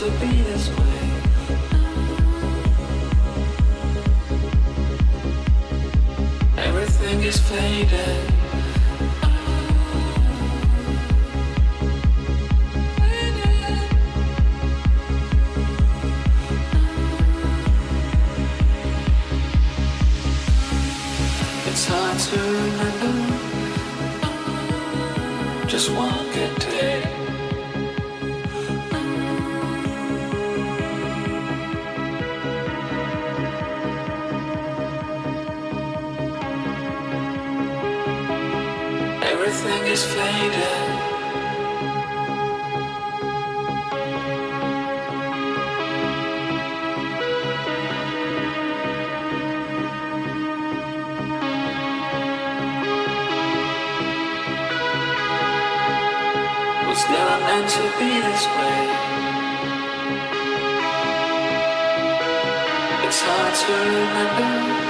to be this Was never meant to be this way. It's hard to remember.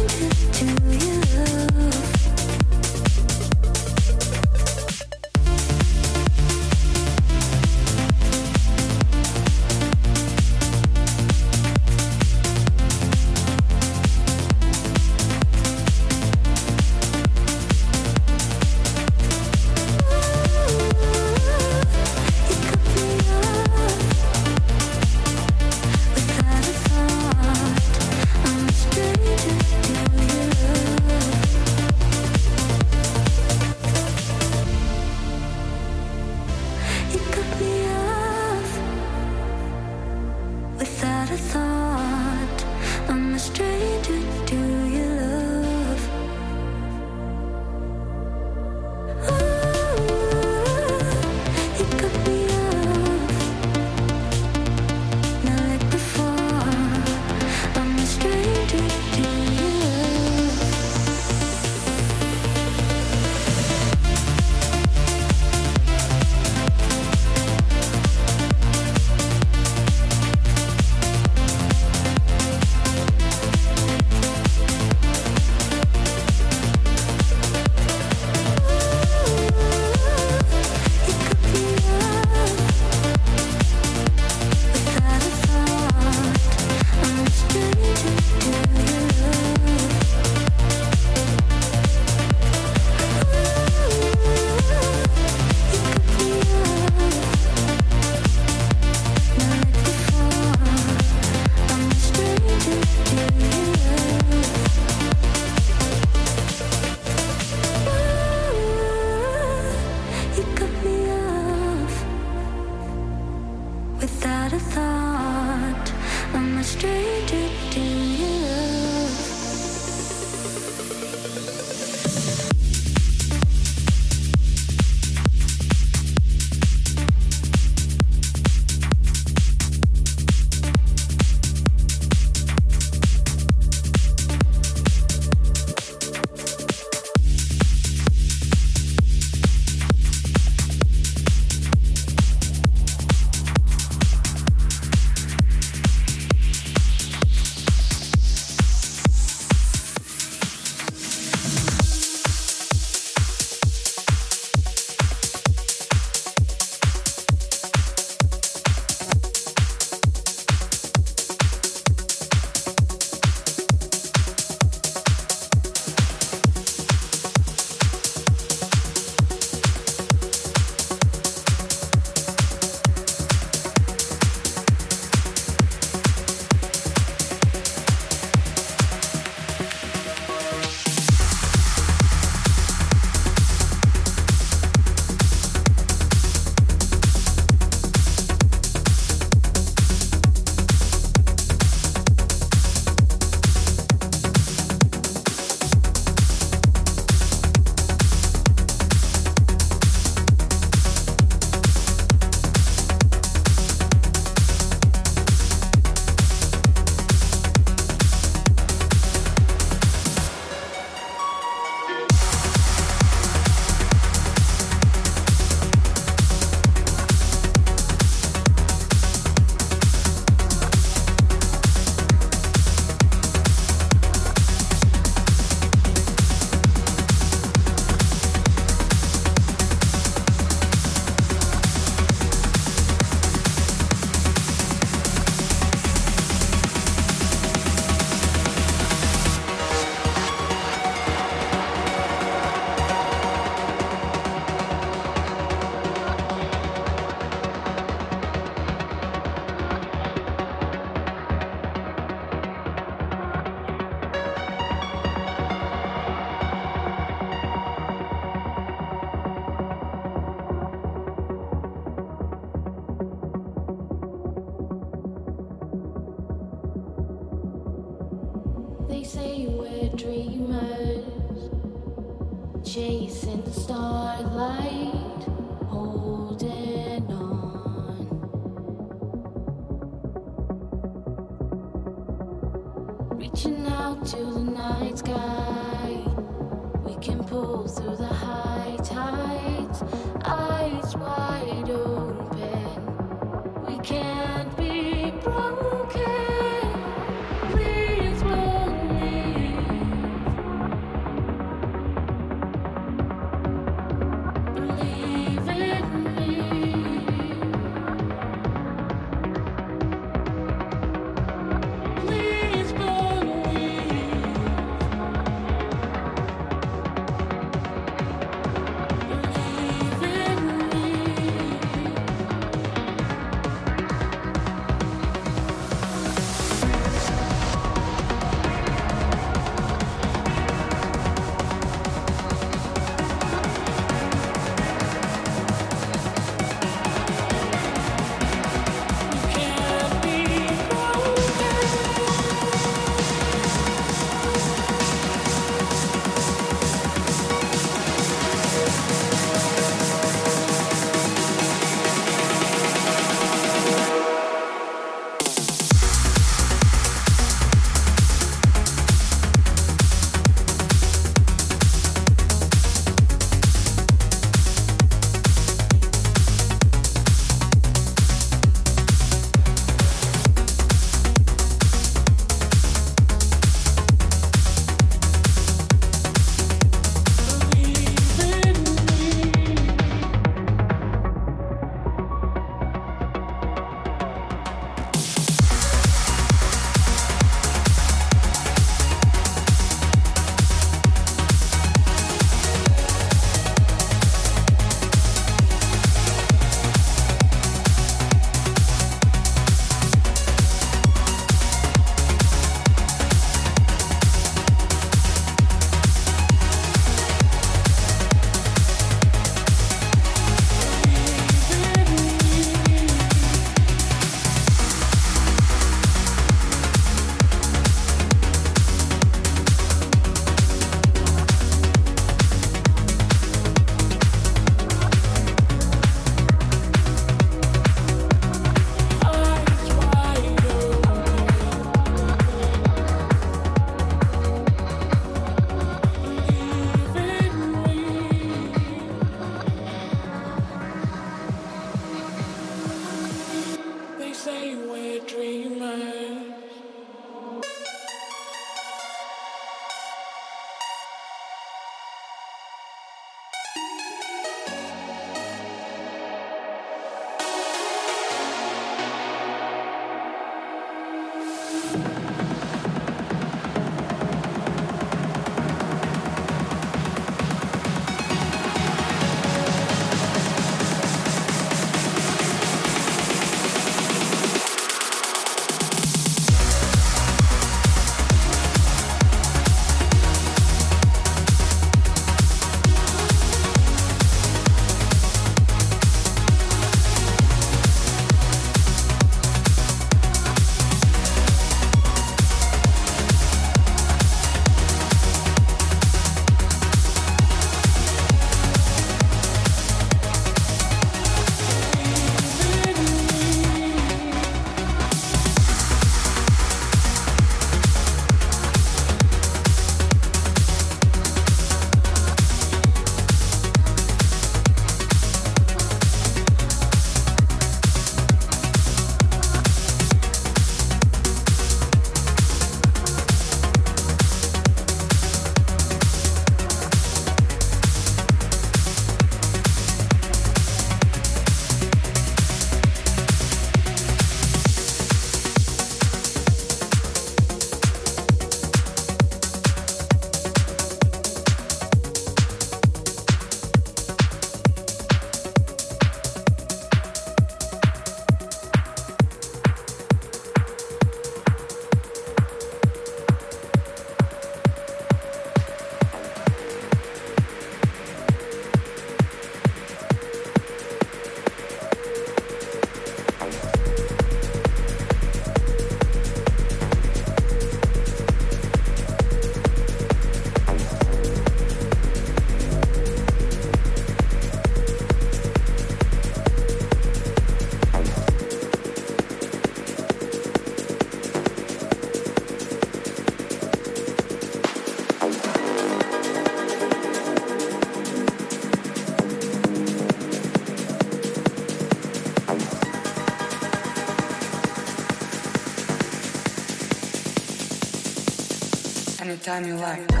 Anytime you like.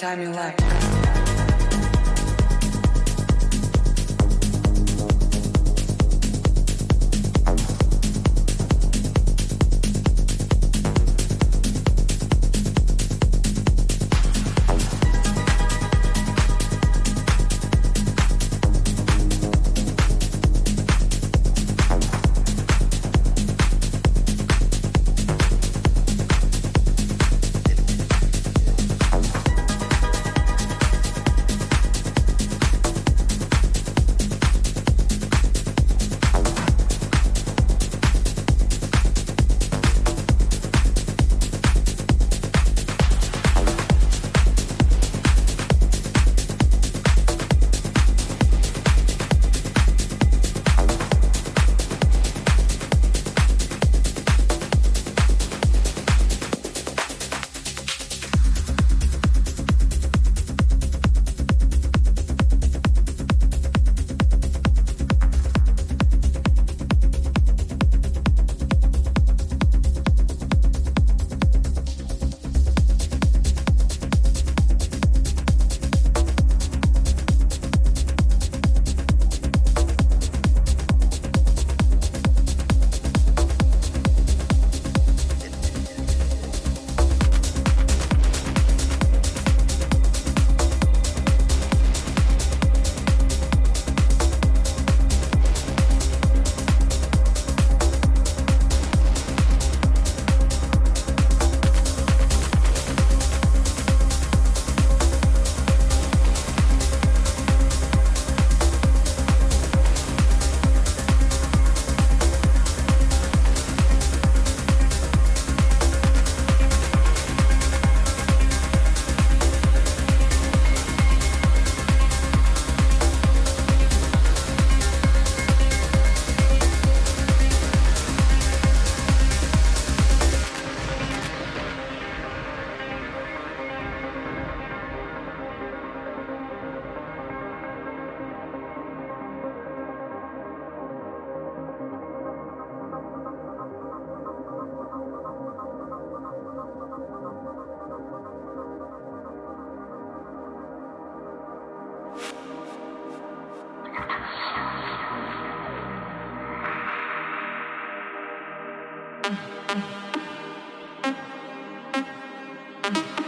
Time you like. thank you